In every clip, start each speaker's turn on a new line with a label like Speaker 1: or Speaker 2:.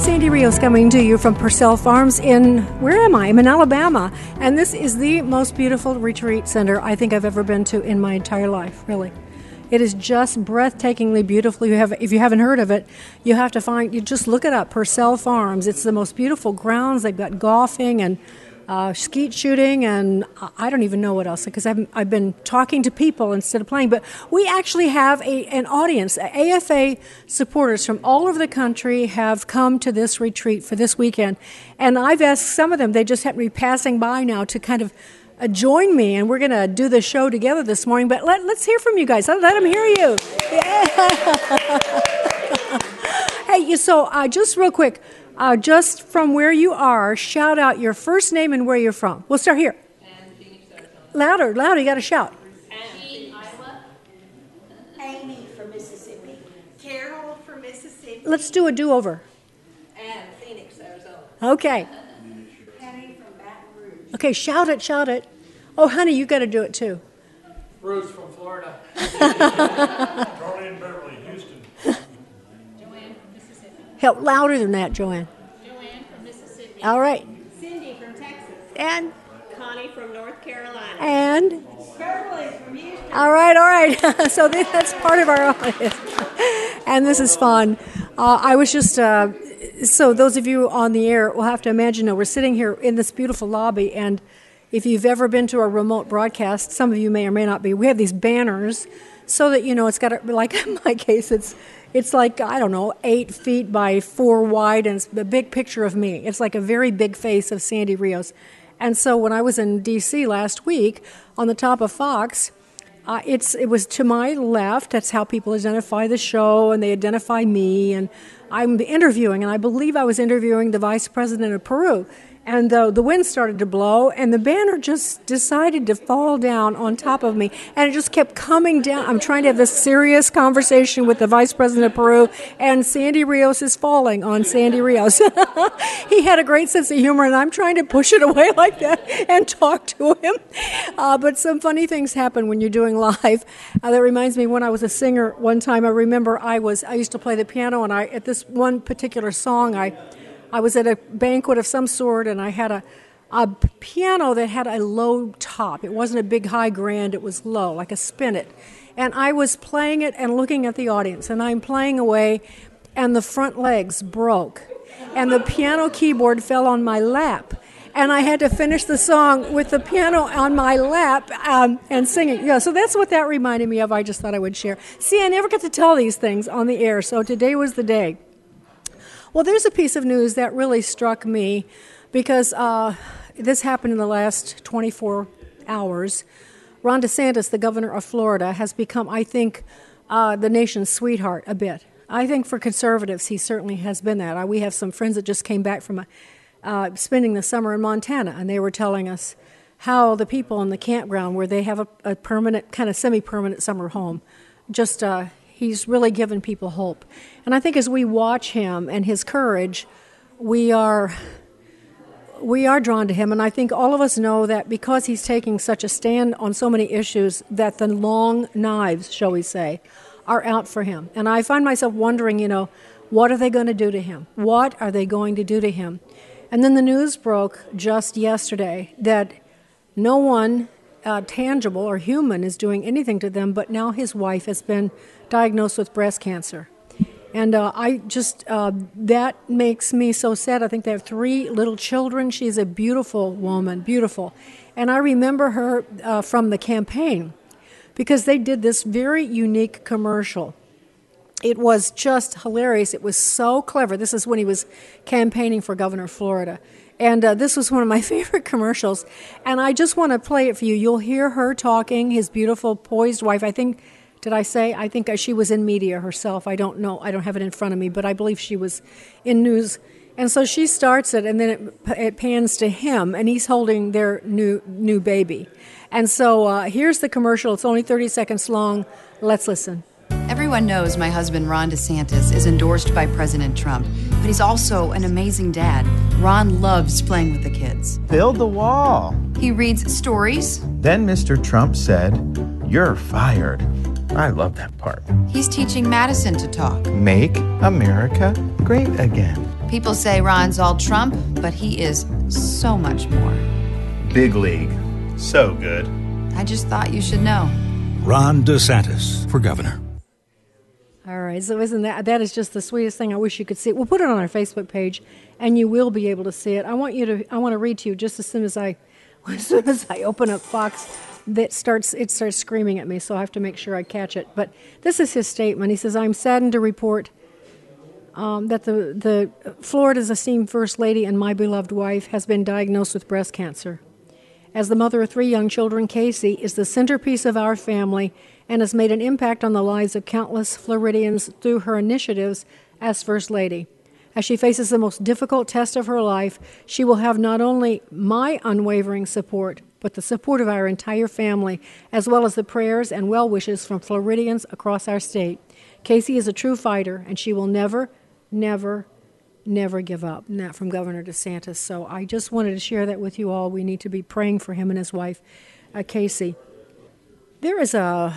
Speaker 1: Sandy Rios coming to you from Pursell Farms in, where am I? I'm in Alabama. And this is the most beautiful retreat center I think I've ever been to in my entire life, really. It is just breathtakingly beautiful. You have, if you haven't heard of it, you have to find. You just look it up. Pursell Farms. It's the most beautiful grounds. They've got golfing and uh, skeet shooting, and I don't even know what else because I've, I've been talking to people instead of playing. But we actually have a, an audience. AFA supporters from all over the country have come to this retreat for this weekend, and I've asked some of them. They just happen to be passing by now to kind of uh, join me, and we're going to do the show together this morning. But let, us hear from you guys. Let, let them hear you. Yeah. hey, so uh, just real quick, uh, just from where you are, shout out your first name and where you're from. We'll start here. Louder, louder. You got to shout.
Speaker 2: Amy from Mississippi. Carol from Mississippi.
Speaker 1: Let's do a do-over.
Speaker 2: And Phoenix, Arizona.
Speaker 1: Okay. Penny from Baton Rouge. Okay, shout it, shout it. Oh, honey, you got to do it too.
Speaker 3: Bruce from Florida. Darlene Beverly, Houston.
Speaker 2: Joanne from Mississippi.
Speaker 1: Help louder than that, Joanne.
Speaker 2: Joanne from Mississippi.
Speaker 1: All right.
Speaker 2: Cindy from Texas.
Speaker 1: And
Speaker 2: Connie from North Carolina.
Speaker 1: and
Speaker 2: Beverly from Houston.
Speaker 1: all right, all right. so that's part of our audience, and this is fun. Uh, I was just uh, so those of you on the air will have to imagine. You know, we're sitting here in this beautiful lobby, and if you've ever been to a remote broadcast, some of you may or may not be. We have these banners so that you know it's got a, like in my case, it's it's like I don't know, eight feet by four wide, and it's a big picture of me. It's like a very big face of Sandy Rios. And so when I was in D.C. last week on the top of Fox, uh, it's it was to my left. That's how people identify the show, and they identify me. And I'm interviewing, and I believe I was interviewing the vice president of Peru. And the, the wind started to blow, and the banner just decided to fall down on top of me. And it just kept coming down. I'm trying to have this serious conversation with the vice president of Peru, and Sandy Rios is falling on Sandy Rios. he had a great sense of humor, and I'm trying to push it away like that and talk to him. Uh, but some funny things happen when you're doing live. Uh, that reminds me when I was a singer one time, I remember I was I used to play the piano, and I at this one particular song, I I was at a banquet of some sort, and I had a, a piano that had a low top. It wasn't a big high grand, it was low, like a spinet. And I was playing it and looking at the audience, and I'm playing away, and the front legs broke, and the piano keyboard fell on my lap. And I had to finish the song with the piano on my lap um, and singing. Yeah, so that's what that reminded me of. I just thought I would share. See, I never get to tell these things on the air, so today was the day. Well, there's a piece of news that really struck me because uh, this happened in the last 24 hours. Ron DeSantis, the governor of Florida, has become, I think, uh, the nation's sweetheart a bit. I think for conservatives, he certainly has been that. Uh, we have some friends that just came back from uh, spending the summer in Montana, and they were telling us how the people in the campground, where they have a, a permanent, kind of semi permanent summer home, just uh, he's really given people hope. And I think as we watch him and his courage, we are we are drawn to him and I think all of us know that because he's taking such a stand on so many issues that the long knives, shall we say, are out for him. And I find myself wondering, you know, what are they going to do to him? What are they going to do to him? And then the news broke just yesterday that no one uh, tangible or human is doing anything to them, but now his wife has been diagnosed with breast cancer. And uh, I just, uh, that makes me so sad. I think they have three little children. She's a beautiful woman, beautiful. And I remember her uh, from the campaign because they did this very unique commercial it was just hilarious. It was so clever. This is when he was campaigning for governor of Florida. And uh, this was one of my favorite commercials. And I just want to play it for you. You'll hear her talking, his beautiful, poised wife. I think, did I say? I think she was in media herself. I don't know. I don't have it in front of me, but I believe she was in news. And so she starts it, and then it, it pans to him, and he's holding their new new baby. And so uh, here's the commercial. It's only 30 seconds long. Let's listen.
Speaker 4: Everyone knows my husband, Ron DeSantis, is endorsed by President Trump, but he's also an amazing dad. Ron loves playing with the kids.
Speaker 5: Build the wall.
Speaker 4: He reads stories.
Speaker 5: Then Mr. Trump said, You're fired. I love that part.
Speaker 4: He's teaching Madison to talk.
Speaker 5: Make America great again.
Speaker 4: People say Ron's all Trump, but he is so much more.
Speaker 5: Big league. So good.
Speaker 4: I just thought you should know.
Speaker 6: Ron DeSantis for governor.
Speaker 1: All right, so isn't that that is just the sweetest thing? I wish you could see it. We'll put it on our Facebook page, and you will be able to see it. I want you to. I want to read to you just as soon as I, as soon as I open up Fox, that starts it starts screaming at me. So I have to make sure I catch it. But this is his statement. He says, "I'm saddened to report." Um, that the, the Florida's esteemed First Lady and my beloved wife has been diagnosed with breast cancer. As the mother of three young children, Casey is the centerpiece of our family and has made an impact on the lives of countless Floridians through her initiatives as First Lady. As she faces the most difficult test of her life, she will have not only my unwavering support, but the support of our entire family, as well as the prayers and well wishes from Floridians across our state. Casey is a true fighter, and she will never, never, never give up. And that from Governor DeSantis. So I just wanted to share that with you all. We need to be praying for him and his wife, uh, Casey. There is a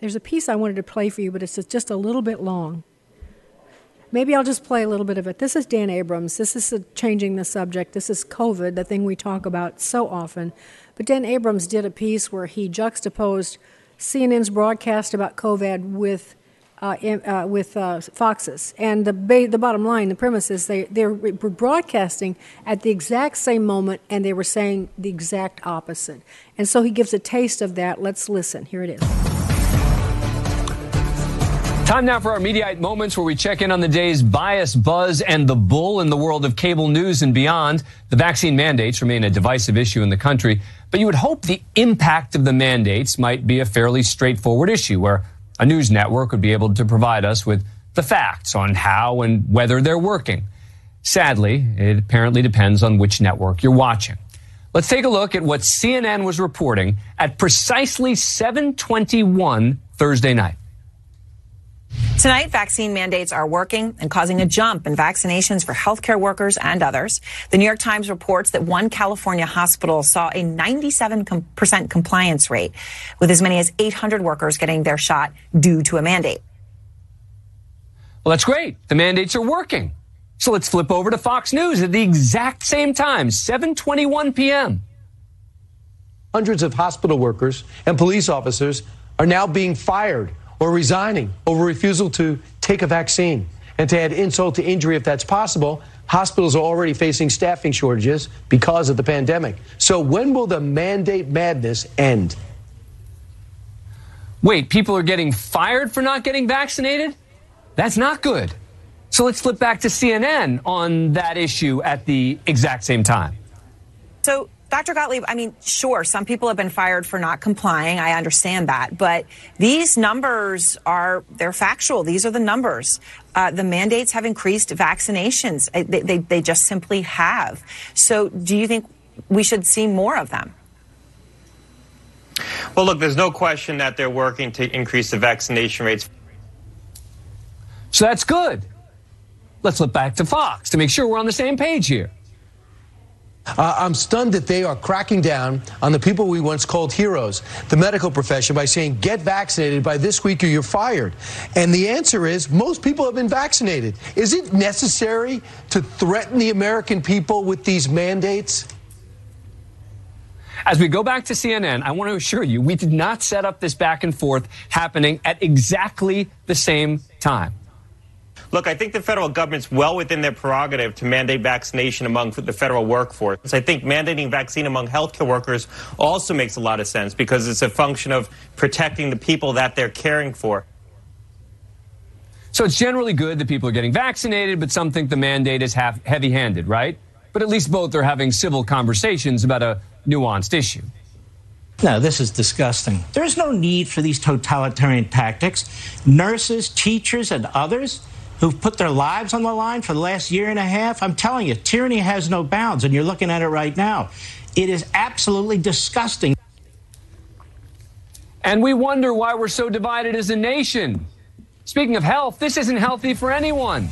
Speaker 1: there's a piece I wanted to play for you, but it's just a little bit long. Maybe I'll just play a little bit of it. This is Dan Abrams. This is changing the subject. This is COVID, the thing we talk about so often. But Dan Abrams did a piece where he juxtaposed CNN's broadcast about COVID with uh, uh, with uh, Fox's. And the ba- the bottom line, the premise is they they were broadcasting at the exact same moment, and they were saying the exact opposite. And so he gives a taste of that. Let's listen. Here it is.
Speaker 7: Time now for our Mediaite moments where we check in on the day's bias, buzz, and the bull in the world of cable news and beyond. The vaccine mandates remain a divisive issue in the country, but you would hope the impact of the mandates might be a fairly straightforward issue where a news network would be able to provide us with the facts on how and whether they're working. Sadly, it apparently depends on which network you're watching. Let's take a look at what CNN was reporting at precisely 721 Thursday night.
Speaker 8: Tonight, vaccine mandates are working and causing a jump in vaccinations for healthcare workers and others. The New York Times reports that one California hospital saw a 97% compliance rate, with as many as 800 workers getting their shot due to a mandate.
Speaker 7: Well, that's great. The mandates are working. So let's flip over to Fox News at the exact same time, 7:21 p.m.
Speaker 9: Hundreds of hospital workers and police officers are now being fired or resigning over refusal to take a vaccine. And to add insult to injury, if that's possible, hospitals are already facing staffing shortages because of the pandemic. So when will the mandate madness end?
Speaker 7: Wait, people are getting fired for not getting vaccinated? That's not good. So let's flip back to CNN on that issue at the exact same time.
Speaker 8: So Dr. Gottlieb, I mean, sure, some people have been fired for not complying. I understand that. But these numbers are, they're factual. These are the numbers. Uh, the mandates have increased vaccinations. They, they, they just simply have. So do you think we should see more of them?
Speaker 10: Well, look, there's no question that they're working to increase the vaccination rates.
Speaker 7: So that's good. Let's flip back to Fox to make sure we're on the same page here.
Speaker 9: Uh, I'm stunned that they are cracking down on the people we once called heroes, the medical profession, by saying, get vaccinated by this week or you're fired. And the answer is, most people have been vaccinated. Is it necessary to threaten the American people with these mandates?
Speaker 7: As we go back to CNN, I want to assure you, we did not set up this back and forth happening at exactly the same time.
Speaker 10: Look, I think the federal government's well within their prerogative to mandate vaccination among the federal workforce. I think mandating vaccine among healthcare workers also makes a lot of sense because it's a function of protecting the people that they're caring for.
Speaker 7: So it's generally good that people are getting vaccinated, but some think the mandate is half heavy handed, right? But at least both are having civil conversations about a nuanced issue.
Speaker 11: No, this is disgusting. There's no need for these totalitarian tactics. Nurses, teachers, and others who've put their lives on the line for the last year and a half, I'm telling you, tyranny has no bounds, and you're looking at it right now. It is absolutely disgusting.
Speaker 7: And we wonder why we're so divided as a nation. Speaking of health, this isn't healthy for anyone.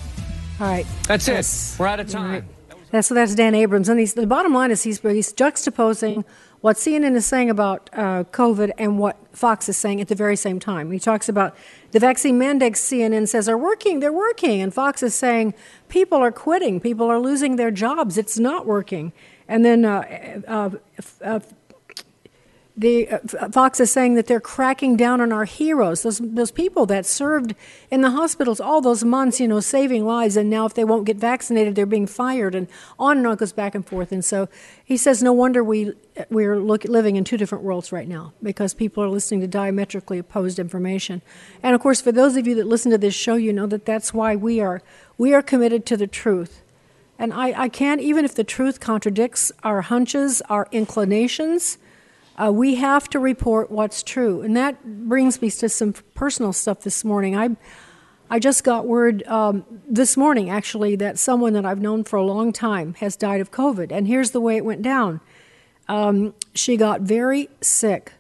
Speaker 1: All right.
Speaker 7: That's it. We're out of time.
Speaker 1: Right. so that's Dan Abrams. And he's, the bottom line is he's, he's juxtaposing what CNN is saying about uh, COVID and what Fox is saying at the very same time. He talks about the vaccine mandates CNN says are working, they're working. And Fox is saying people are quitting, people are losing their jobs, it's not working. And then uh, uh, uh the uh, Fox is saying that they're cracking down on our heroes, those those people that served in the hospitals all those months, you know, saving lives, and now if they won't get vaccinated, they're being fired, and on and on goes back and forth. And so he says, no wonder we we're look, living in two different worlds right now because people are listening to diametrically opposed information. And of course, for those of you that listen to this show, you know that that's why we are we are committed to the truth. And I, I can't, even if the truth contradicts our hunches, our inclinations, uh, we have to report what's true. And that brings me to some personal stuff this morning. I, I just got word um, this morning, actually, that someone that I've known for a long time has died of COVID. And here's the way it went down um, she got very sick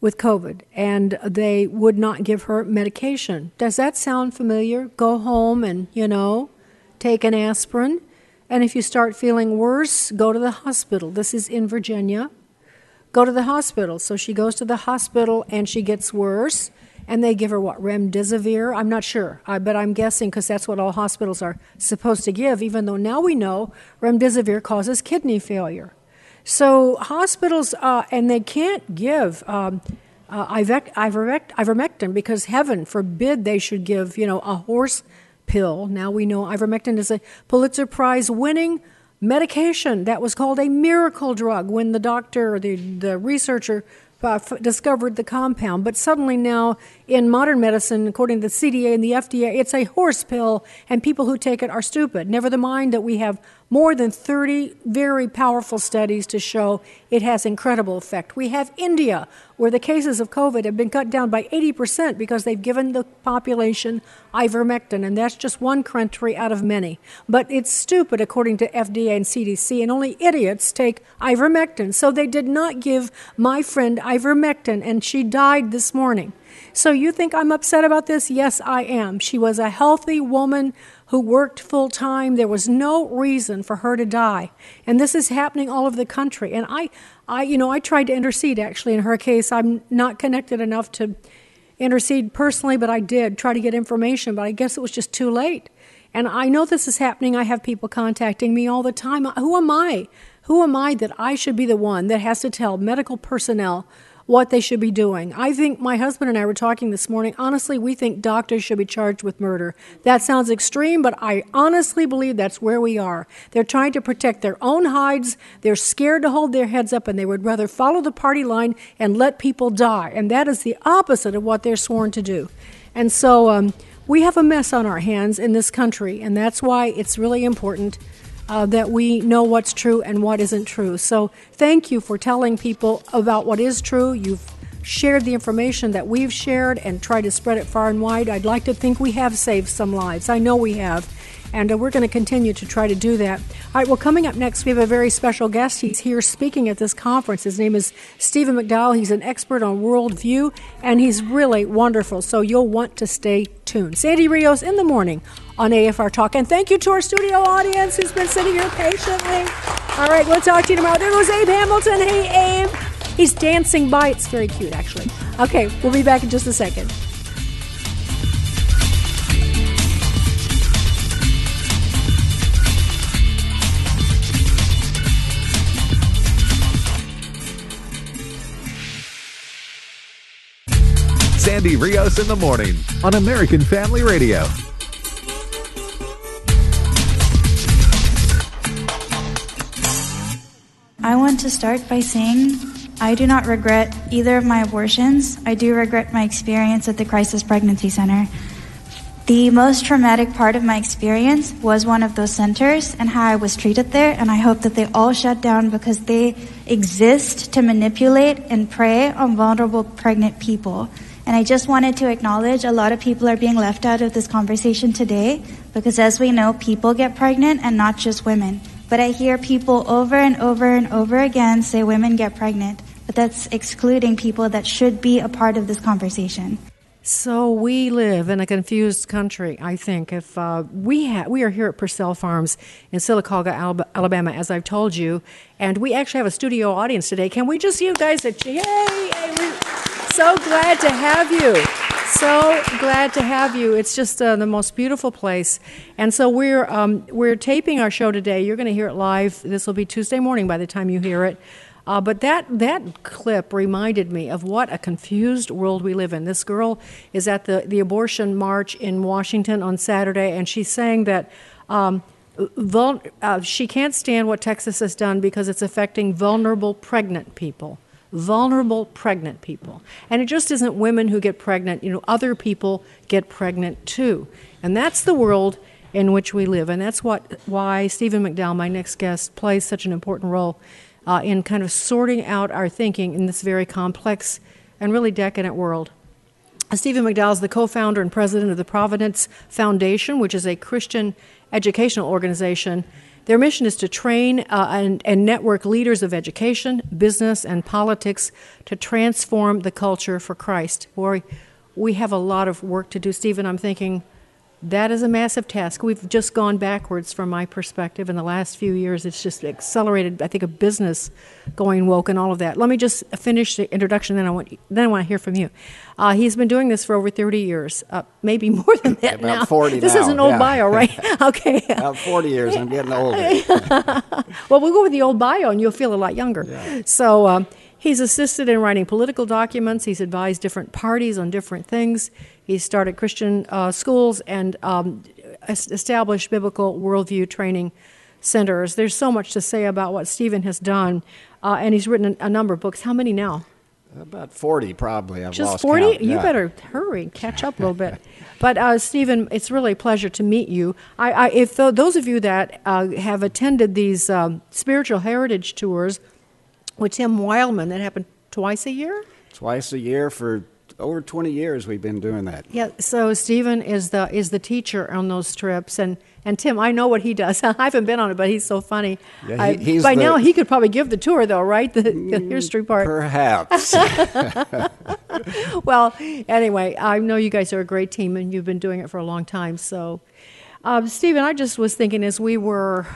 Speaker 1: with COVID, and they would not give her medication. Does that sound familiar? Go home and, you know, take an aspirin. And if you start feeling worse, go to the hospital. This is in Virginia go to the hospital. So she goes to the hospital and she gets worse. And they give her what, remdesivir? I'm not sure, uh, but I'm guessing because that's what all hospitals are supposed to give, even though now we know remdesivir causes kidney failure. So hospitals, uh, and they can't give um, uh, ivermectin, because heaven forbid they should give, you know, a horse pill. Now we know ivermectin is a Pulitzer Prize winning medication that was called a miracle drug when the doctor or the, the researcher uh, f- discovered the compound. But suddenly now, in modern medicine, according to the CDA and the FDA, it's a horse pill, and people who take it are stupid. Never the mind that we have more than 30 very powerful studies to show it has incredible effect. We have India, where the cases of COVID have been cut down by 80% because they've given the population ivermectin, and that's just one country out of many. But it's stupid, according to FDA and CDC, and only idiots take ivermectin. So they did not give my friend ivermectin, and she died this morning. So you think I'm upset about this? Yes, I am. She was a healthy woman who worked full time. There was no reason for her to die. And this is happening all over the country. And I, I, you know, I tried to intercede actually in her case. I'm not connected enough to intercede personally, but I did try to get information, but I guess it was just too late. And I know this is happening. I have people contacting me all the time. Who am I? Who am I that I should be the one that has to tell medical personnel what they should be doing. I think my husband and I were talking this morning. Honestly, we think doctors should be charged with murder. That sounds extreme, but I honestly believe that's where we are. They're trying to protect their own hides. They're scared to hold their heads up, and they would rather follow the party line and let people die. And that is the opposite of what they're sworn to do. And so um, we have a mess on our hands in this country, and that's why it's really important uh, that we know what's true and what isn't true. So thank you for telling people about what is true. You've shared the information that we've shared and tried to spread it far and wide. I'd like to think we have saved some lives. I know we have. And uh, we're going to continue to try to do that. All right, well, coming up next, we have a very special guest. He's here speaking at this conference. His name is Stephen McDowell. He's an expert on worldview, and he's really wonderful. So you'll want to stay tuned. Sandy Rios in the morning on AFR Talk. And thank you to our studio audience who's been sitting here patiently. All right, we'll talk to you tomorrow. There goes Abe Hamilton. Hey, Abe. He's dancing by. It's very cute, actually. Okay, we'll be back in just a second.
Speaker 12: Sandy Rios in the morning on American Family Radio.
Speaker 13: I want to start by saying I do not regret either of my abortions. I do regret my experience at the Crisis Pregnancy Center. The most traumatic part of my experience was one of those centers and how I was treated there, and I hope that they all shut down because they exist to manipulate and prey on vulnerable pregnant people. And I just wanted to acknowledge a lot of people are being left out of this conversation today because, as we know, people get pregnant and not just women. But I hear people over and over and over again say women get pregnant, but that's excluding people that should be a part of this conversation.
Speaker 1: So we live in a confused country. I think if uh, we ha- we are here at Pursell Farms in Sylacauga, Alabama, as I've told you, and we actually have a studio audience today. Can we just see you guys? At- Yay! So glad to have you. So glad to have you. It's just uh, the most beautiful place. And so we're um, we're taping our show today. You're going to hear it live. This will be Tuesday morning by the time you hear it. Uh, but that that clip reminded me of what a confused world we live in. This girl is at the, the abortion march in Washington on Saturday, and she's saying that um, vul- uh, she can't stand what Texas has done because it's affecting vulnerable pregnant people. Vulnerable pregnant people. And it just isn't women who get pregnant, you know, other people get pregnant too. And that's the world in which we live. And that's what why Stephen McDowell, my next guest, plays such an important role uh, in kind of sorting out our thinking in this very complex and really decadent world. Stephen McDowell is the co founder and president of the Providence Foundation, which is a Christian educational organization. Their mission is to train uh, and, and network leaders of education, business, and politics to transform the culture for Christ. Boy, we have a lot of work to do. Stephen, I'm thinking that is a massive task. We've just gone backwards from my perspective in the last few years. It's just accelerated, I think, a business going woke and all of that. Let me just finish the introduction, then I want then I want to hear from you. Uh, he's been doing this for over 30 years, uh, maybe more than that
Speaker 14: About
Speaker 1: now.
Speaker 14: 40
Speaker 1: This
Speaker 14: now,
Speaker 1: is an old
Speaker 14: yeah.
Speaker 1: bio, right? okay.
Speaker 14: About 40 years, I'm getting older.
Speaker 1: well, we'll go with the old bio, and you'll feel a lot younger. So um, he's assisted in writing political documents. He's advised different parties on different things. He's started Christian uh, schools and um, established biblical worldview training centers. There's so much to say about what Stephen has done, uh, and he's written a, number of books. How many now?
Speaker 14: About 40, probably. I've
Speaker 1: Just 40?
Speaker 14: count.
Speaker 1: You better hurry, catch up a little bit. But, uh, Stephen, it's really a pleasure to meet you. I, I, if tho- those of you that uh, have attended these um, spiritual heritage tours with Tim Wildmon, that happened twice a year?
Speaker 14: Twice a year for over 20 years we've been doing that.
Speaker 1: Yeah, so Stephen is the is the teacher on those trips, and and Tim, I know what he does. I haven't been on it, but he's so funny.
Speaker 14: Yeah, he-
Speaker 1: I- by
Speaker 14: the-
Speaker 1: now he could probably give the tour, though, right? The, the history part.
Speaker 14: Perhaps.
Speaker 1: well, anyway, I know you guys are a great team, and you've been doing it for a long time. So, um, Stephen, I just was thinking as we were,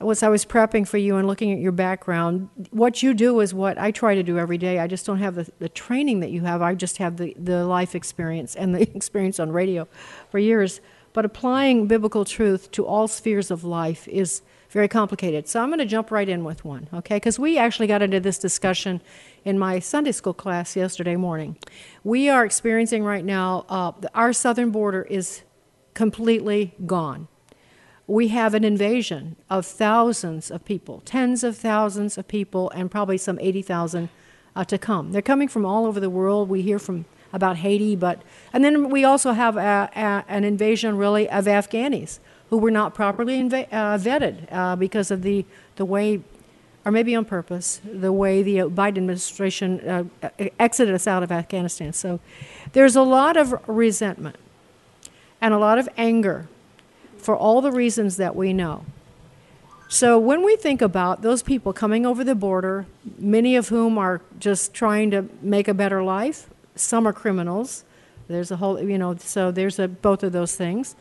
Speaker 1: as I was prepping for you and looking at your background, what you do is what I try to do every day. I just don't have the, the training that you have. I just have the, the life experience and the experience on radio for years. But applying biblical truth to all spheres of life is very complicated. So I'm going to jump right in with one, okay? Because we actually got into this discussion in my Sunday school class yesterday morning. We are experiencing right now, uh, our southern border is completely gone. We have an invasion of thousands of people, tens of thousands of people, and probably some 80,000 uh, to come. They're coming from all over the world. We hear from about Haiti, but and then we also have a, a, an invasion really of Afghanis who were not properly inva- uh, vetted uh, because of the the way, or maybe on purpose, the way the Biden administration uh, exited us out of Afghanistan. So there's a lot of resentment and a lot of anger for all the reasons that we know. So when we think about those people coming over the border, many of whom are just trying to make a better life, some are criminals. There's a whole, you know, so there's a, both of those things.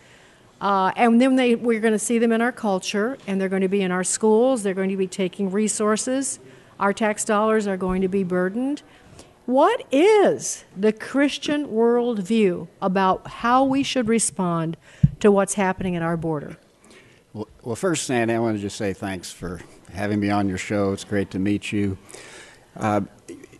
Speaker 1: Uh, and then they, we're going to see them in our culture, and they're going to be in our schools. They're going to be taking resources. Our tax dollars are going to be burdened. What is the Christian worldview about how we should respond to what's happening at our border?
Speaker 14: Well, well, first, Sandy, I want to just say thanks for having me on your show. It's great to meet you. Uh,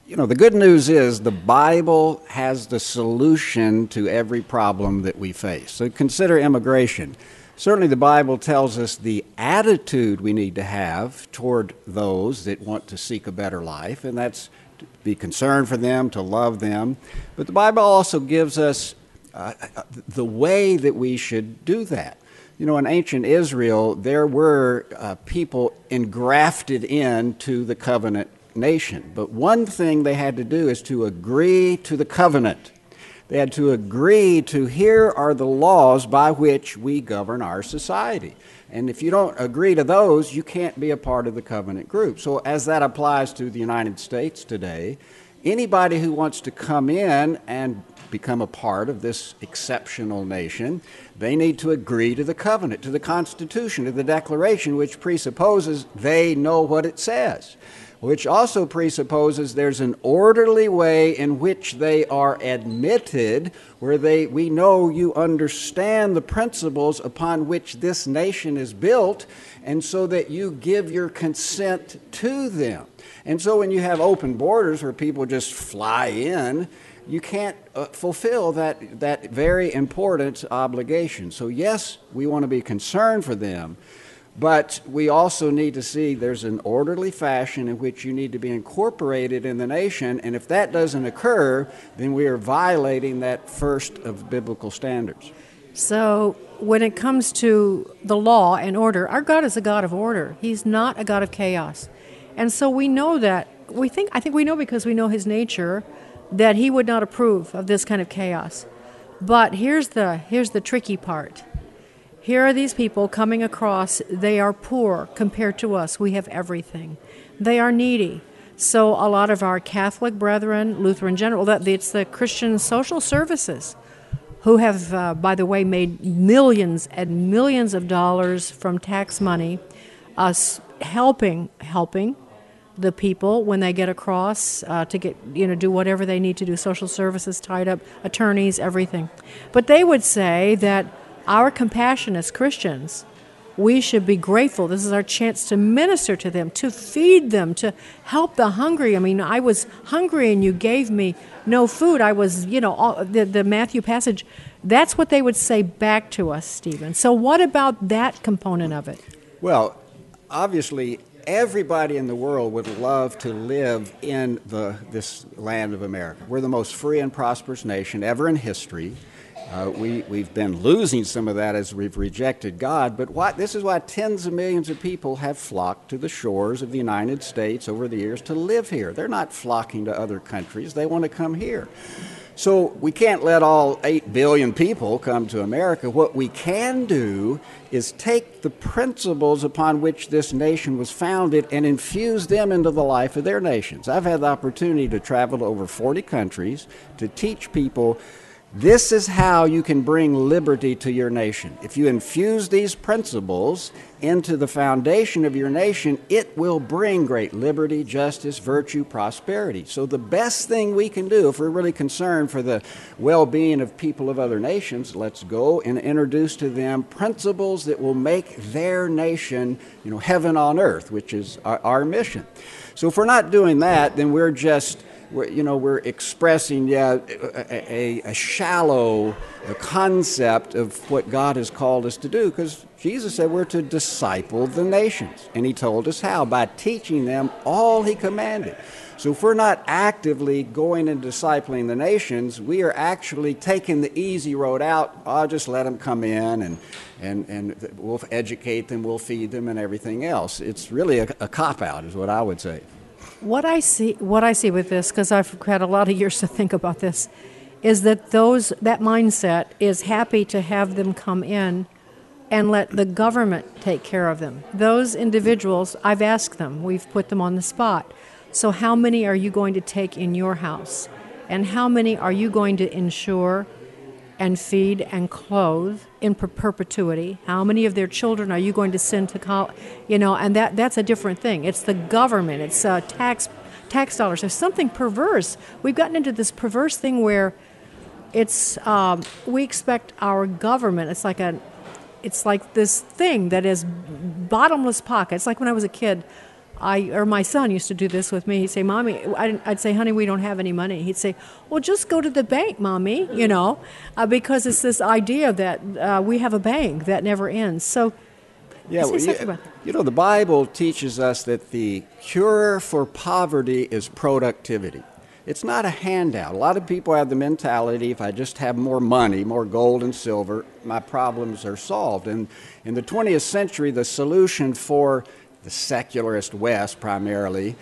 Speaker 14: you know, the good news is the Bible has the solution to every problem that we face. So consider immigration. Certainly, the Bible tells us the attitude we need to have toward those that want to seek a better life, and that's to be concerned for them, to love them. But the Bible also gives us uh, the way that we should do that. You know, in ancient Israel, there were uh, people engrafted into the covenant nation. But one thing they had to do is to agree to the covenant. They had to agree to here are the laws by which we govern our society. And if you don't agree to those, you can't be a part of the covenant group. So, as that applies to the United States today, anybody who wants to come in and become a part of this exceptional nation, they need to agree to the covenant, to the Constitution, to the Declaration, which presupposes they know what it says which also presupposes there's an orderly way in which they are admitted, where they, we know you understand the principles upon which this nation is built, and so that you give your consent to them. And so when you have open borders where people just fly in, you can't uh, fulfill that, that very important obligation. So, yes, we want to be concerned for them. But we also need to see there's an orderly fashion in which you need to be incorporated in the nation, and if that doesn't occur, then we are violating that first of biblical standards.
Speaker 1: So, when it comes to the law and order, our God is a God of order. He's not a God of chaos. And so we know that we think I think we know because we know his nature that he would not approve of this kind of chaos. But here's the here's the tricky part here are these people coming across. They are poor compared to us. We have everything. They are needy. So a lot of our Catholic brethren, Lutheran General, that it's the Christian social services who have, uh, by the way, made millions and millions of dollars from tax money, us helping helping the people when they get across uh, to get you know do whatever they need to do, social services tied up, attorneys, everything. But they would say that our compassion as Christians, we should be grateful. This is our chance to minister to them, to feed them, to help the hungry. I mean, I was hungry and you gave me no food. I was, you know, all, the, the Matthew passage. That's what they would say back to us, Stephen. So, what about that component of it?
Speaker 14: Well, obviously, everybody in the world would love to live in the, this land of America. We're the most free and prosperous nation ever in history. Uh, we, we've been losing some of that as we've rejected God, but why, this is why tens of millions of people have flocked to the shores of the United States over the years to live here. They're not flocking to other countries, they want to come here. So we can't let all 8 billion people come to America. What we can do is take the principles upon which this nation was founded and infuse them into the life of their nations. I've had the opportunity to travel to over 40 countries to teach people this is how you can bring liberty to your nation. If you infuse these principles into the foundation of your nation, it will bring great liberty, justice, virtue, prosperity. So, the best thing we can do, if we're really concerned for the well being of people of other nations, let's go and introduce to them principles that will make their nation, you know, heaven on earth, which is our, our mission. So, if we're not doing that, then we're just you know, we're expressing, yeah, a, a, a shallow concept of what God has called us to do because Jesus said we're to disciple the nations. And He told us how by teaching them all He commanded. So if we're not actively going and discipling the nations, we are actually taking the easy road out. I'll just let them come in and, and, and we'll educate them, we'll feed them, and everything else. It's really a, a cop out, is what I would say.
Speaker 1: What I see, what I see with this, because I've had a lot of years to think about this, is that those that mindset is happy to have them come in and let the government take care of them. Those individuals, I've asked them, we've put them on the spot. So, how many are you going to take in your house? And how many are you going to ensure and feed and clothe in per- perpetuity? How many of their children are you going to send to college? You know, and that that's a different thing. It's the government. It's uh, tax tax dollars. There's something perverse. We've gotten into this perverse thing where it's um, we expect our government. It's like a it's like this thing that is bottomless pockets. Like when I was a kid, I or my son used to do this with me. He'd say, "Mommy," I'd say, "Honey, we don't have any money." He'd say, "Well, just go to the bank, mommy." You know, uh, because it's this idea that uh, we have a bank that never ends. So,
Speaker 14: yeah, well, you, you know, the Bible teaches us that the cure for poverty is productivity. It's not a handout. A lot of people have the mentality if I just have more money, more gold and silver, my problems are solved. And in the 20th century, the solution for the secularist West primarily,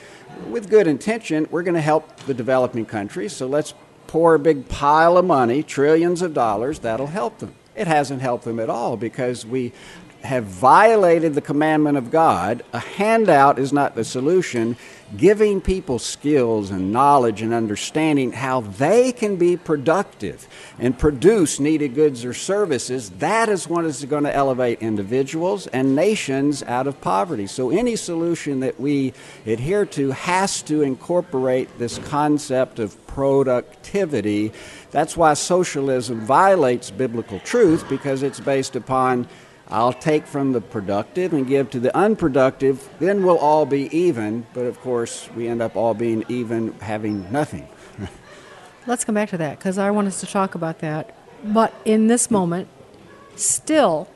Speaker 14: with good intention, we're going to help the developing countries, so let's pour a big pile of money, trillions of dollars, that'll help them. It hasn't helped them at all because we have violated the commandment of God. A handout is not the solution. Giving people skills and knowledge and understanding how they can be productive and produce needed goods or services, that is what is going to elevate individuals and nations out of poverty. So, any solution that we adhere to has to incorporate this concept of productivity. That's why socialism violates biblical truth because it's based upon I'll take from the productive and give to the unproductive, then we'll all be even. But of course, we end up all being even, having nothing.
Speaker 1: Let's come back to that because I want us to talk about that. But in this moment, still,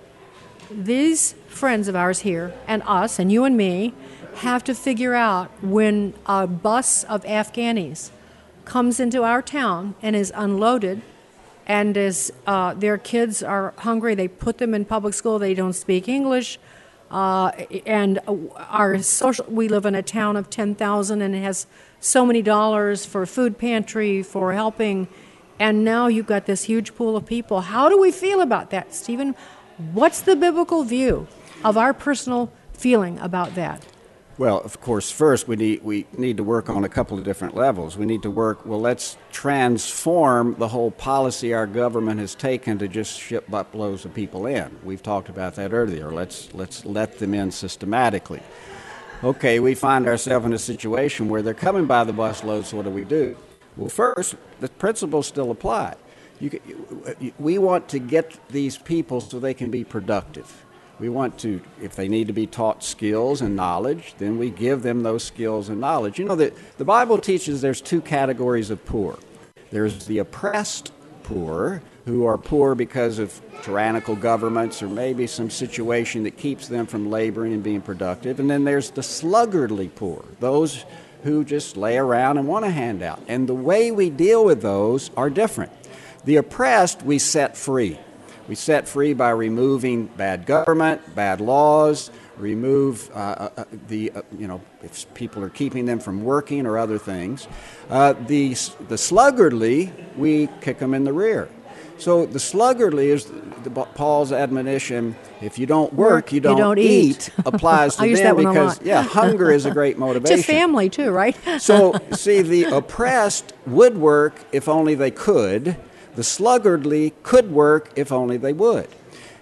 Speaker 1: these friends of ours here, and us, and you and me, have to figure out when a bus of Afghanis comes into our town and is unloaded and uh, their kids are hungry, they put them in public school. They don't speak English, uh, and our social. We live in a town of ten thousand, and it has so many dollars for food pantry for helping, and now you've got this huge pool of people. How do we feel about that, Stephen? What's the biblical view of our personal feeling about that?
Speaker 14: Well, of course, first we need, we need to work on a couple of different levels. We need to work, well, let's transform the whole policy our government has taken to just ship busloads of people in. We've talked about that earlier. Let's, let's let them in systematically. Okay, we find ourselves in a situation where they're coming by the busloads, so what do we do? Well, first, the principles still apply. You, we want to get these people so they can be productive. We want to, if they need to be taught skills and knowledge, then we give them those skills and knowledge. You know, the, the Bible teaches there's two categories of poor there's the oppressed poor, who are poor because of tyrannical governments or maybe some situation that keeps them from laboring and being productive. And then there's the sluggardly poor, those who just lay around and want a handout. And the way we deal with those are different. The oppressed we set free. We set free by removing bad government, bad laws, remove uh, uh, uh, the, uh, you know, if people are keeping them from working or other things. Uh, the, the sluggardly, we kick them in the rear. So the sluggardly is the, the, Paul's admonition: if you don't work,
Speaker 1: work
Speaker 14: you, don't
Speaker 1: you don't
Speaker 14: eat.
Speaker 1: eat.
Speaker 14: applies to them because yeah, hunger is a great motivation.
Speaker 1: to family too, right?
Speaker 14: so see, the oppressed would work if only they could. The sluggardly could work if only they would.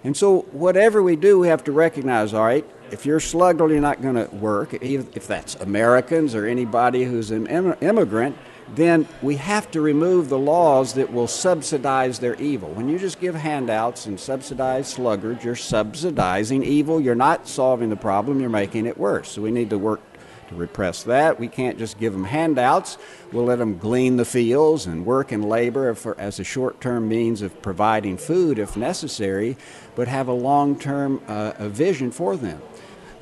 Speaker 14: And so, whatever we do, we have to recognize all right, if you're sluggardly you're not going to work, if that's Americans or anybody who's an immigrant, then we have to remove the laws that will subsidize their evil. When you just give handouts and subsidize sluggards, you're subsidizing evil. You're not solving the problem, you're making it worse. So we need to work repress that. We can't just give them handouts. We'll let them glean the fields and work in labor for, as a short term means of providing food if necessary, but have a long term uh, vision for them.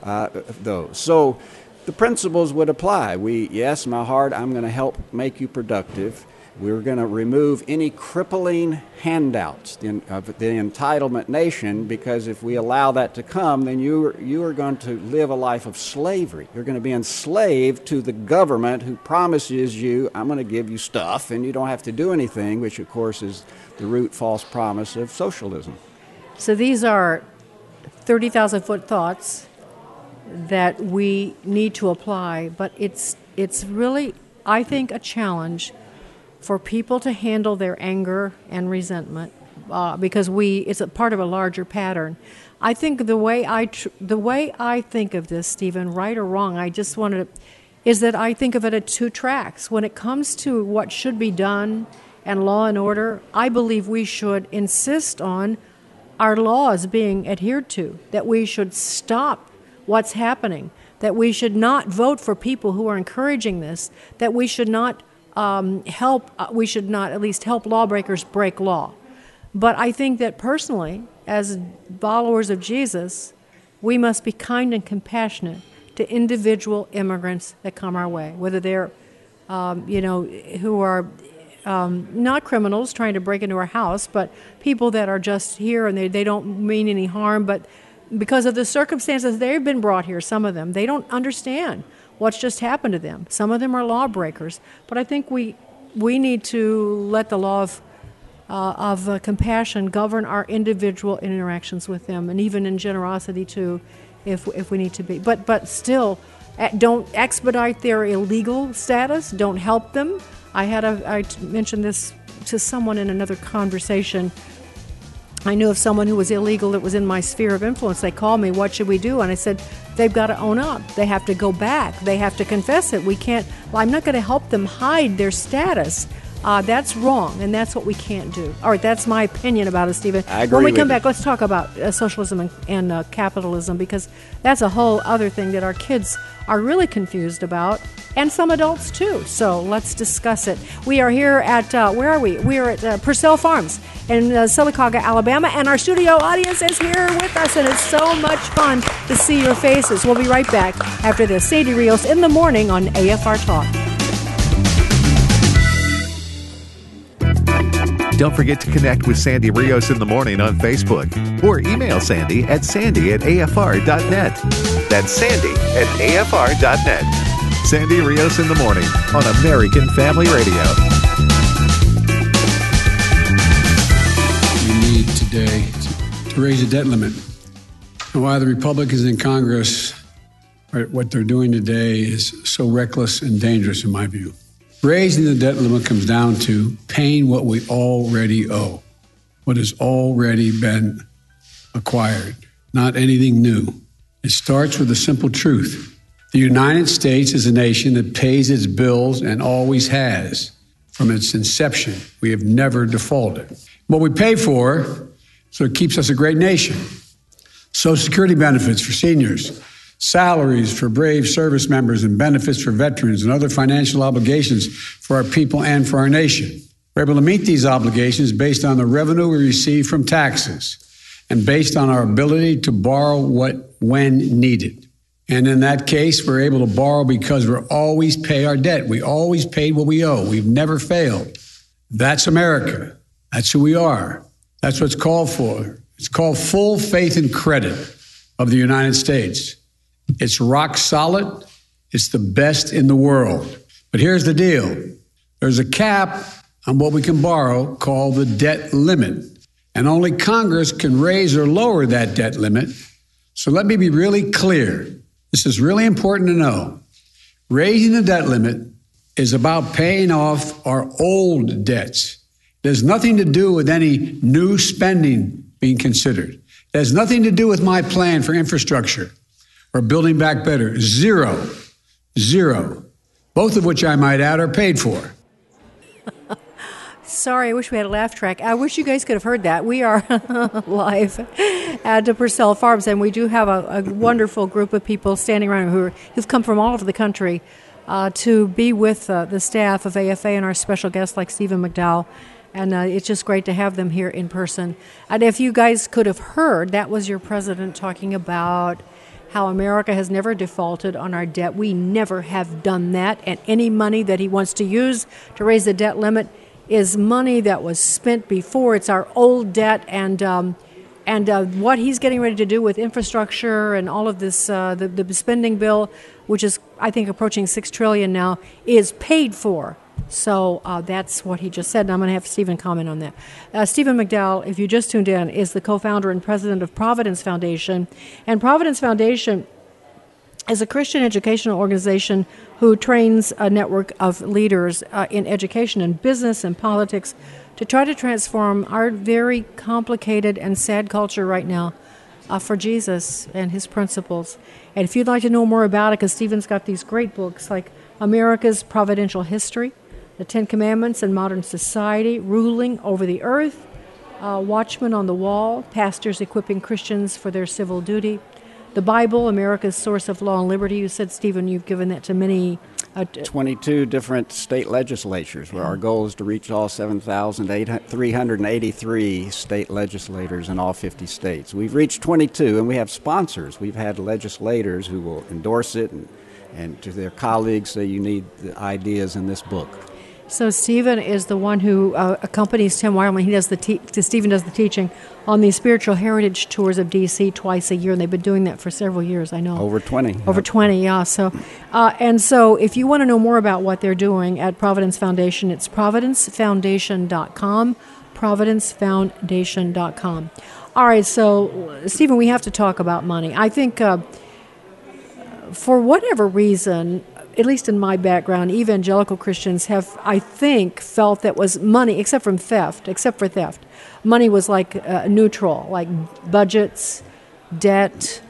Speaker 14: Uh, those. So the principles would apply. We, yes, my heart, I'm going to help make you productive. We're going to remove any crippling handouts of the entitlement nation because if we allow that to come, then you, you are going to live a life of slavery. You're going to be enslaved to the government who promises you, I'm going to give you stuff and you don't have to do anything, which of course is the root false promise of socialism.
Speaker 1: So these are 30,000 foot thoughts that we need to apply, but it's, it's really, I think, a challenge for people to handle their anger and resentment uh, because we it's a part of a larger pattern. I think the way I tr- the way I think of this, Stephen, right or wrong, I just wanted to, is that I think of it at two tracks. When it comes to what should be done and law and order, I believe we should insist on our laws being adhered to. That we should stop what's happening. That we should not vote for people who are encouraging this. That we should not um, help, uh, we should not at least help lawbreakers break law. But I think that personally, as followers of Jesus, we must be kind and compassionate to individual immigrants that come our way, whether they're um, you know, who are um, not criminals trying to break into our house, but people that are just here and they, they don't mean any harm, but because of the circumstances they've been brought here, some of them, they don't understand what's just happened to them. Some of them are lawbreakers, but I think we we need to let the law of uh, of uh, compassion govern our individual interactions with them, and even in generosity too, if if we need to be. But but still, eh, don't expedite their illegal status. Don't help them. I had a I mentioned this to someone in another conversation. I knew of someone who was illegal that was in my sphere of influence. They called me, What should we do? And I said, They've got to own up. They have to go back. They have to confess it. We can't, well, I'm not going to help them hide their status. Uh, that's wrong, and that's what we can't do. All right, that's my opinion about it, Stephen.
Speaker 14: I agree
Speaker 1: when we come
Speaker 14: you.
Speaker 1: back, let's talk about uh, socialism and, and uh, capitalism because that's a whole other thing that our kids are really confused about, and some adults too. So let's discuss it. We are here at uh, where are we? We are at uh, Pursell Farms in uh, Sylacauga, Alabama, and our studio audience is here with us, and it's so much fun to see your faces. We'll be right back after this. Sandy Rios in the morning on AFR Talk.
Speaker 12: Don't forget to connect with Sandy Rios in the morning on Facebook or email Sandy at sandy at afr.net. That's sandy at afr.net. Sandy Rios in the morning on American Family Radio.
Speaker 15: we need today to, raise the debt limit. And why the Republicans in Congress, what they're doing today is so reckless and dangerous, in my view. Raising the debt limit comes down to paying what we already owe, what has already been acquired, not anything new. It starts with a simple truth. The United States is a nation that pays its bills and always has from its inception. We have never defaulted. What we pay for, so it keeps us a great nation. Social Security benefits for seniors, salaries for brave service members, and benefits for veterans, and other financial obligations for our people and for our nation. We're able to meet these obligations based on the revenue we receive from taxes and based on our ability to borrow what when needed. And in that case, we're able to borrow because we always pay our debt. We always paid what we owe. We've never failed. That's America. That's who we are. That's what's called for. It's called full faith and credit of the United States. It's rock solid. It's the best in the world. But here's the deal there's a cap on what we can borrow called the debt limit. And only Congress can raise or lower that debt limit. So let me be really clear. This is really important to know. Raising the debt limit is about paying off our old debts. Has nothing to do with any new spending being considered. It has nothing to do with my plan for infrastructure or building back better. Zero. Zero. Both of which I might add are paid for.
Speaker 1: Sorry, I wish we had a laugh track. I wish you guys could have heard that. We are live at the Pursell Farms, and we do have a, a wonderful group of people standing around who are, who've come from all over the country uh, to be with uh, the staff of AFA and our special guests like Stephen McDowell. And uh, it's just great to have them here in person. And if you guys could have heard, that was your president talking about how America has never defaulted on our debt. We never have done that. And any money that he wants to use to raise the debt limit is money that was spent before. It's our old debt, and um, and uh, what he's getting ready to do with infrastructure and all of this, uh, the, the spending bill, which is I think approaching six trillion now, is paid for. So uh, that's what he just said, and I'm going to have Stephen comment on that. Uh, Stephen McDowell, if you just tuned in, is the co-founder and president of Providence Foundation, and Providence Foundation is a Christian educational organization who trains a network of leaders uh, in education and business and politics to try to transform our very complicated and sad culture right now uh, for Jesus and his principles. And if you'd like to know more about it, because Stephen's got these great books like America's Providential History, The Ten Commandments and Modern Society, Ruling Over the Earth, uh, Watchmen on the Wall, Pastors Equipping Christians for Their Civil Duty, the Bible, America's source of law and liberty. You said, Stephen, you've given that to many. Uh,
Speaker 14: 22 different state legislatures, where our goal is to reach all 7,383 state legislators in all 50 states. We've reached 22, and we have sponsors. We've had legislators who will endorse it and And to their colleagues, say you need the ideas in this book.
Speaker 1: So Stephen is the one who uh, accompanies Tim Wildmon. He does the te- Stephen does the teaching on these spiritual heritage tours of DC twice a year, and they've been doing that for several years. I know
Speaker 14: over twenty.
Speaker 1: Over twenty, yeah. So, uh, and so if you want to know more about what they're doing at Providence Foundation, it's providencefoundation.com. Providencefoundation.com. All right, so Stephen, we have to talk about money. I think. Uh, for whatever reason, at least in my background, evangelical Christians have, I think, felt that was money, except from theft, except for theft. Money was like uh, neutral, like budgets, debt,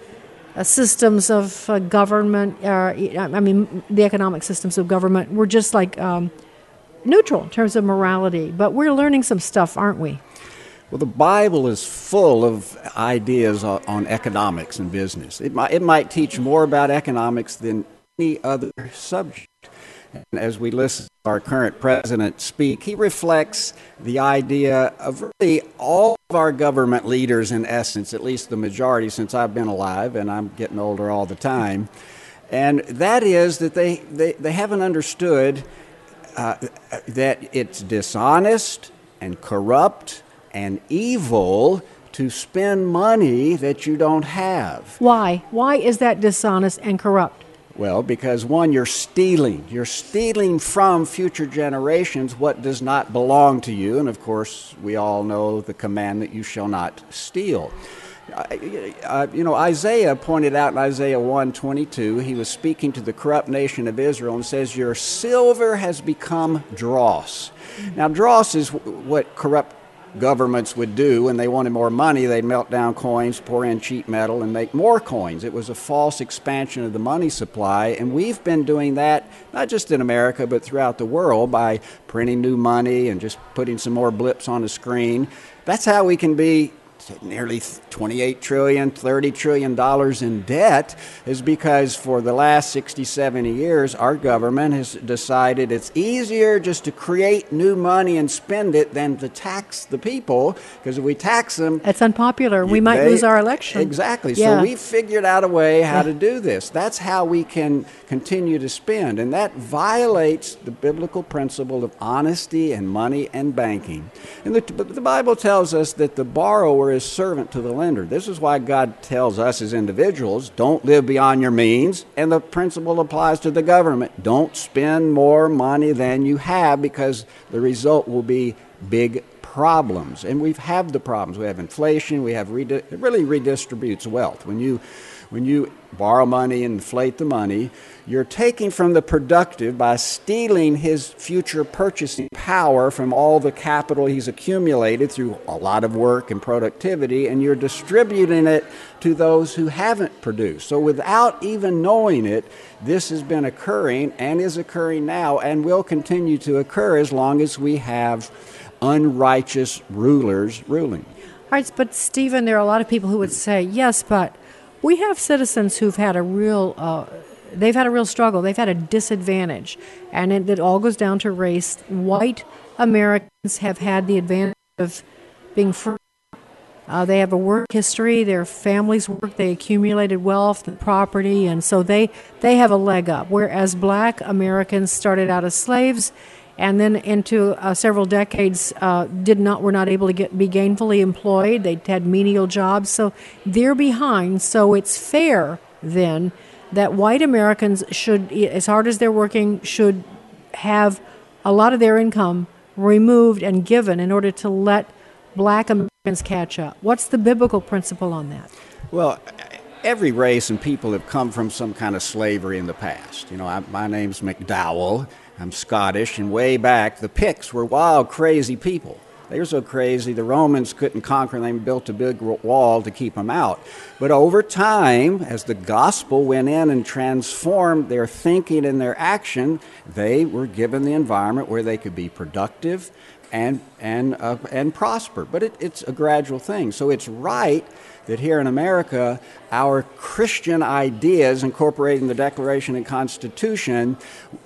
Speaker 1: uh, systems of uh, government. Uh, I mean, the economic systems of government were just like um, neutral in terms of morality. But we're learning some stuff, aren't we?
Speaker 14: Well, the Bible is full of ideas on, on economics and business. It might, it might teach more about economics than any other subject. And as we listen to our current president speak, he reflects the idea of really all of our government leaders, in essence, at least the majority since I've been alive, and I'm getting older all the time. And that is that they, they, they haven't understood uh, that it's dishonest and corrupt and evil to spend money that you don't have.
Speaker 1: Why? Why is that dishonest and corrupt?
Speaker 14: Well, because one, you're stealing. You're stealing from future generations what does not belong to you. And of course, we all know the command that you shall not steal. Uh, you know, Isaiah pointed out in Isaiah 1:22, he was speaking to the corrupt nation of Israel and says, "Your silver has become dross." Now, dross is what corrupt governments would do when they wanted more money they'd melt down coins pour in cheap metal and make more coins. It was a false expansion of the money supply and we've been doing that not just in america but throughout the world by printing new money and just putting some more blips on the screen. That's how we can be nearly 28 trillion 30 trillion dollars in debt is because for the last 60 70 years our government has decided it's easier just to create new money and spend it than to tax the people because if we tax them
Speaker 1: it's unpopular. We might
Speaker 14: they,
Speaker 1: lose our election.
Speaker 14: Exactly.
Speaker 1: Yeah.
Speaker 14: so we figured out a way how yeah. to do this. That's how we can continue to spend and that violates the biblical principle of honesty and money and banking. And the, the bible tells us that the borrower is servant to the lender. This is why God tells us as individuals don't live beyond your means, and the principle applies to the government. Don't spend more money than you have because the result will be big problems. And we have had the problems. We have inflation, we have redi- really redistributes wealth. When you when you borrow money and inflate the money, you're taking from the productive by stealing his future purchasing power from all the capital he's accumulated through a lot of work and productivity, and you're distributing it to those who haven't produced. So, without even knowing it, this has been occurring and is occurring now and will continue to occur as long as we have unrighteous rulers ruling.
Speaker 1: All right, but Stephen, there are a lot of people who would say, yes, but we have citizens who've had a real uh, they've had a real struggle. They've had a disadvantage. And it, it all goes down to race. White americans have had the advantage of being free. Uh, they have a work history. Their families work. They accumulated wealth and property. And so they they have a leg up. Whereas black americans started out as slaves and then into uh, several decades uh, did not were not able to get be gainfully employed. They had menial jobs, so they're behind. So it's fair then that white Americans should, as hard as they're working, should have a lot of their income removed and given in order to let black Americans catch up. What's the biblical principle on that?
Speaker 14: Well, every race and people have come from some kind of slavery in the past. You know, I, my name's McDowell. I'm Scottish, and way back, the Picts were wild, crazy people. They were so crazy, the Romans couldn't conquer them, they built a big wall to keep them out. But over time, as the gospel went in and transformed their thinking and their action, they were given the environment where they could be productive and, and, uh, and prosper. But it, it's a gradual thing. So it's right that here in America, our Christian ideas incorporating the Declaration and Constitution,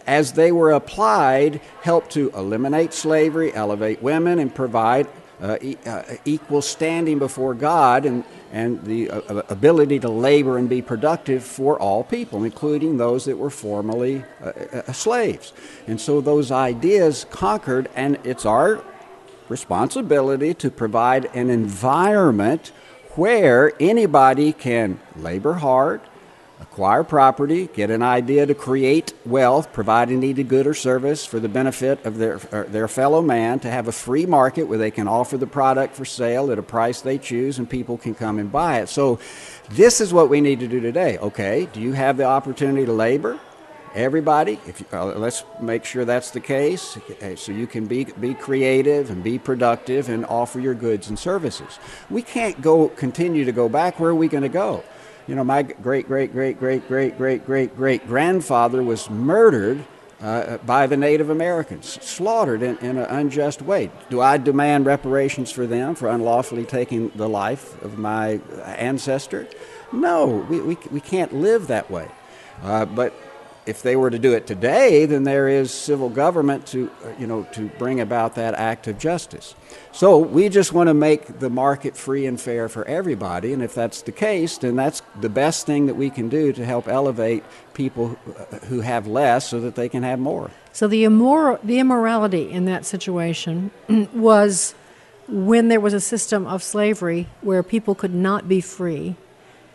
Speaker 14: as they were applied, helped to eliminate slavery, elevate women, and provide uh, e- uh, equal standing before God and, and the uh, uh, ability to labor and be productive for all people, including those that were formerly uh, uh, slaves. And so those ideas conquered, and it's our responsibility to provide an environment where anybody can labor hard, acquire property, get an idea to create wealth, provide a needed good or service for the benefit of their, their fellow man, to have a free market where they can offer the product for sale at a price they choose and people can come and buy it. So, this is what we need to do today. Okay, do you have the opportunity to labor? Everybody, if you, uh, let's make sure that's the case, so you can be be creative and be productive and offer your goods and services. We can't go continue to go back. Where are we going to go? You know, my great, great, great, great, great, great, great, great grandfather was murdered uh, by the Native Americans, slaughtered in, in, an unjust way. Do I demand reparations for them for unlawfully taking the life of my ancestor? No, we, we, we can't live that way. Uh, but if they were to do it today, then there is civil government to, uh, you know, to bring about that act of justice. So we just want to make the market free and fair for everybody, and if that's the case, then that's the best thing that we can do to help elevate people uh, who have less so that they can have more.
Speaker 1: So the immor- the immorality in that situation was when there was a system of slavery where people could not be free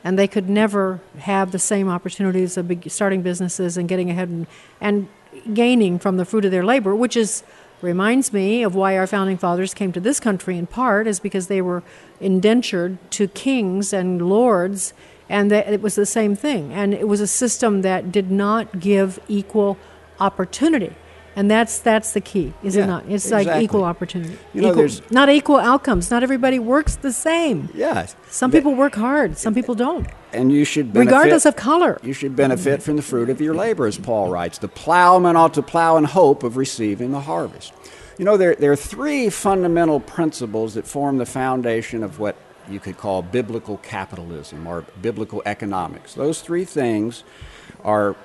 Speaker 1: and they could never have the same opportunities of starting businesses and getting ahead and, and gaining from the fruit of their labor, which is reminds me of why our founding fathers came to this country in part is because they were indentured to kings and lords and it was the same thing. And it was a system that did not give equal opportunity and that's that's the key, is
Speaker 14: yeah,
Speaker 1: it not? It's
Speaker 14: exactly.
Speaker 1: like equal opportunity.
Speaker 14: You know,
Speaker 1: equal, not equal outcomes. Not everybody works the same.
Speaker 14: Yes.
Speaker 1: Some people work hard. Some people don't.
Speaker 14: And you should benefit,
Speaker 1: regardless of color.
Speaker 14: You should benefit from the fruit of your labor, as Paul writes. The plowman ought to plow in hope of receiving the harvest. You know, there, there are three fundamental principles that form the foundation of what you could call biblical capitalism or biblical economics. Those three things are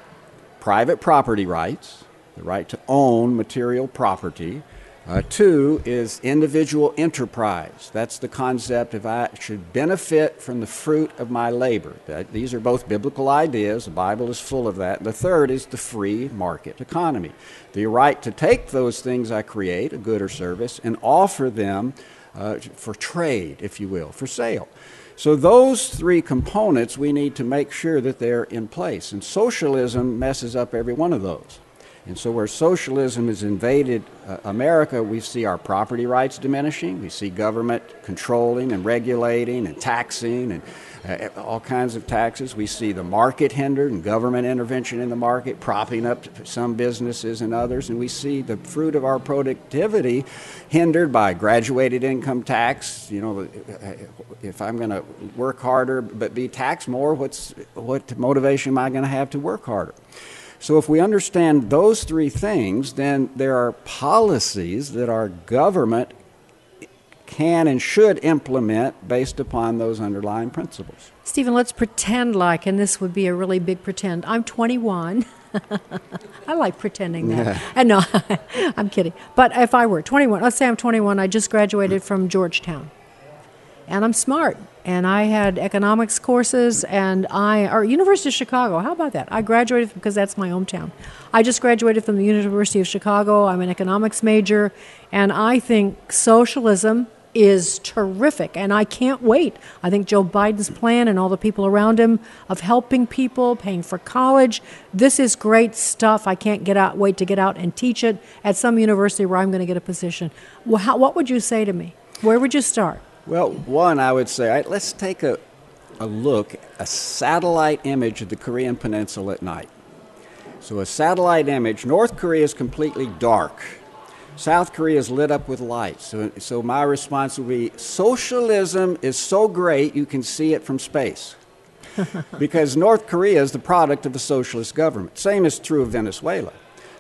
Speaker 14: private property rights the right to own material property. Uh, two is individual enterprise. That's the concept of I should benefit from the fruit of my labor. That, these are both biblical ideas. The Bible is full of that. The third is the free market economy. The right to take those things I create, a good or service, and offer them uh, for trade, if you will, for sale. So, those three components we need to make sure that they're in place. And socialism messes up every one of those. And so, where socialism has invaded uh, America, we see our property rights diminishing. We see government controlling and regulating and taxing and uh, all kinds of taxes. We see the market hindered and government intervention in the market propping up some businesses and others. And we see the fruit of our productivity hindered by graduated income tax. You know, uh, if I'm going to work harder but be taxed more, what's, what motivation am I going to have to work harder? So, if we understand those three things, then there are policies that our government can and should implement based upon those underlying principles.
Speaker 1: Stephen, let's pretend like, and this would be a really big pretend. I'm 21. I like pretending that. Yeah. And no, I'm kidding. But if I were 21, let's say I'm 21, I just graduated from Georgetown. And I'm smart and I had economics courses, and I or University of Chicago. How about that? I graduated because that's my hometown. I just graduated from the University of Chicago. I'm an economics major, and I think socialism is terrific, and I can't wait. I think Joe Biden's plan and all the people around him of helping people, paying for college, this is great stuff. I can't get out, wait to get out and teach it at some university where I'm going to get a position. Well, how, what would you say to me? Where would you start?
Speaker 14: Well, one, I would say, right, let's take a, a look, a satellite image of the Korean Peninsula at night. So, a satellite image, North Korea is completely dark. South Korea is lit up with light. So, so my response would be socialism is so great you can see it from space. because North Korea is the product of a socialist government. Same is true of Venezuela.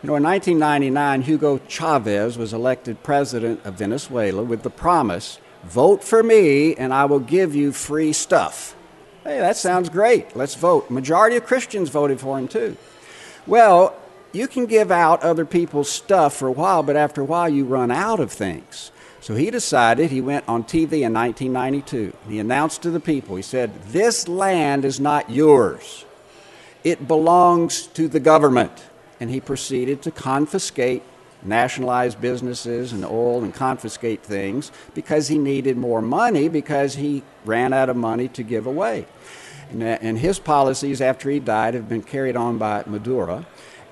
Speaker 14: You know, in 1999, Hugo Chavez was elected president of Venezuela with the promise Vote for me, and I will give you free stuff. Hey, that sounds great. Let's vote. Majority of Christians voted for him too. Well, you can give out other people's stuff for a while, but after a while you run out of things. So he decided, he went on TV in 1992. He announced to the people, he said, This land is not yours, it belongs to the government. And he proceeded to confiscate, nationalize businesses and oil and confiscate things because he needed more money because he ran out of money to give away. And, and his policies after he died have been carried on by Maduro.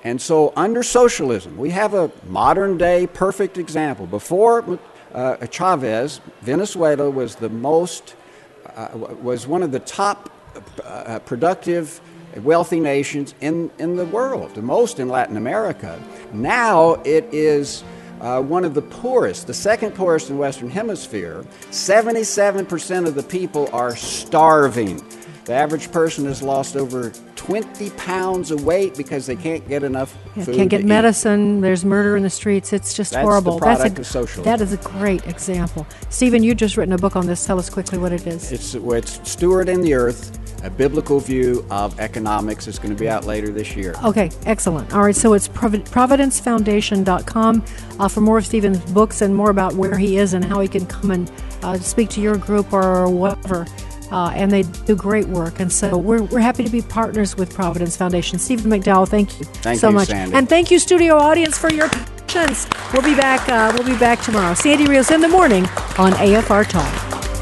Speaker 14: And so, under socialism, we have a modern day perfect example. Before uh, Chavez, Venezuela was the most, uh, was one of the top uh, productive, wealthy nations in, in the world, the most in Latin America. Now it is uh, one of the poorest, the second poorest in Western Hemisphere. 77% of the people are starving. The average person has lost over 20 pounds of weight because they can't get enough
Speaker 1: Yeah,
Speaker 14: food.
Speaker 1: can't get medicine. There's murder in the streets. It's just
Speaker 14: That's the
Speaker 1: horrible.
Speaker 14: product
Speaker 1: a,
Speaker 14: of socialism.
Speaker 1: That is a great example. Stephen, you've just written a book on this. Tell us quickly what it is.
Speaker 14: Eat. It's, it's Stewarding the Earth, a biblical view of economics. It's going to be out later this year.
Speaker 1: Okay, excellent. All right, so it's provi- providencefoundation.com uh, for more of Stephen's books and more about where he is and how he can come and uh, speak to your group or whatever. Uh, and they do great work. And so we're, we're happy to be partners with Providence Foundation. Stephen McDowell, thank you
Speaker 14: Thank
Speaker 1: so
Speaker 14: you,
Speaker 1: much.
Speaker 14: Sandy.
Speaker 1: And thank you, studio audience, for your patience. We'll be back. Uh, we'll be back tomorrow. Sandy Rios in the morning on AFR Talk.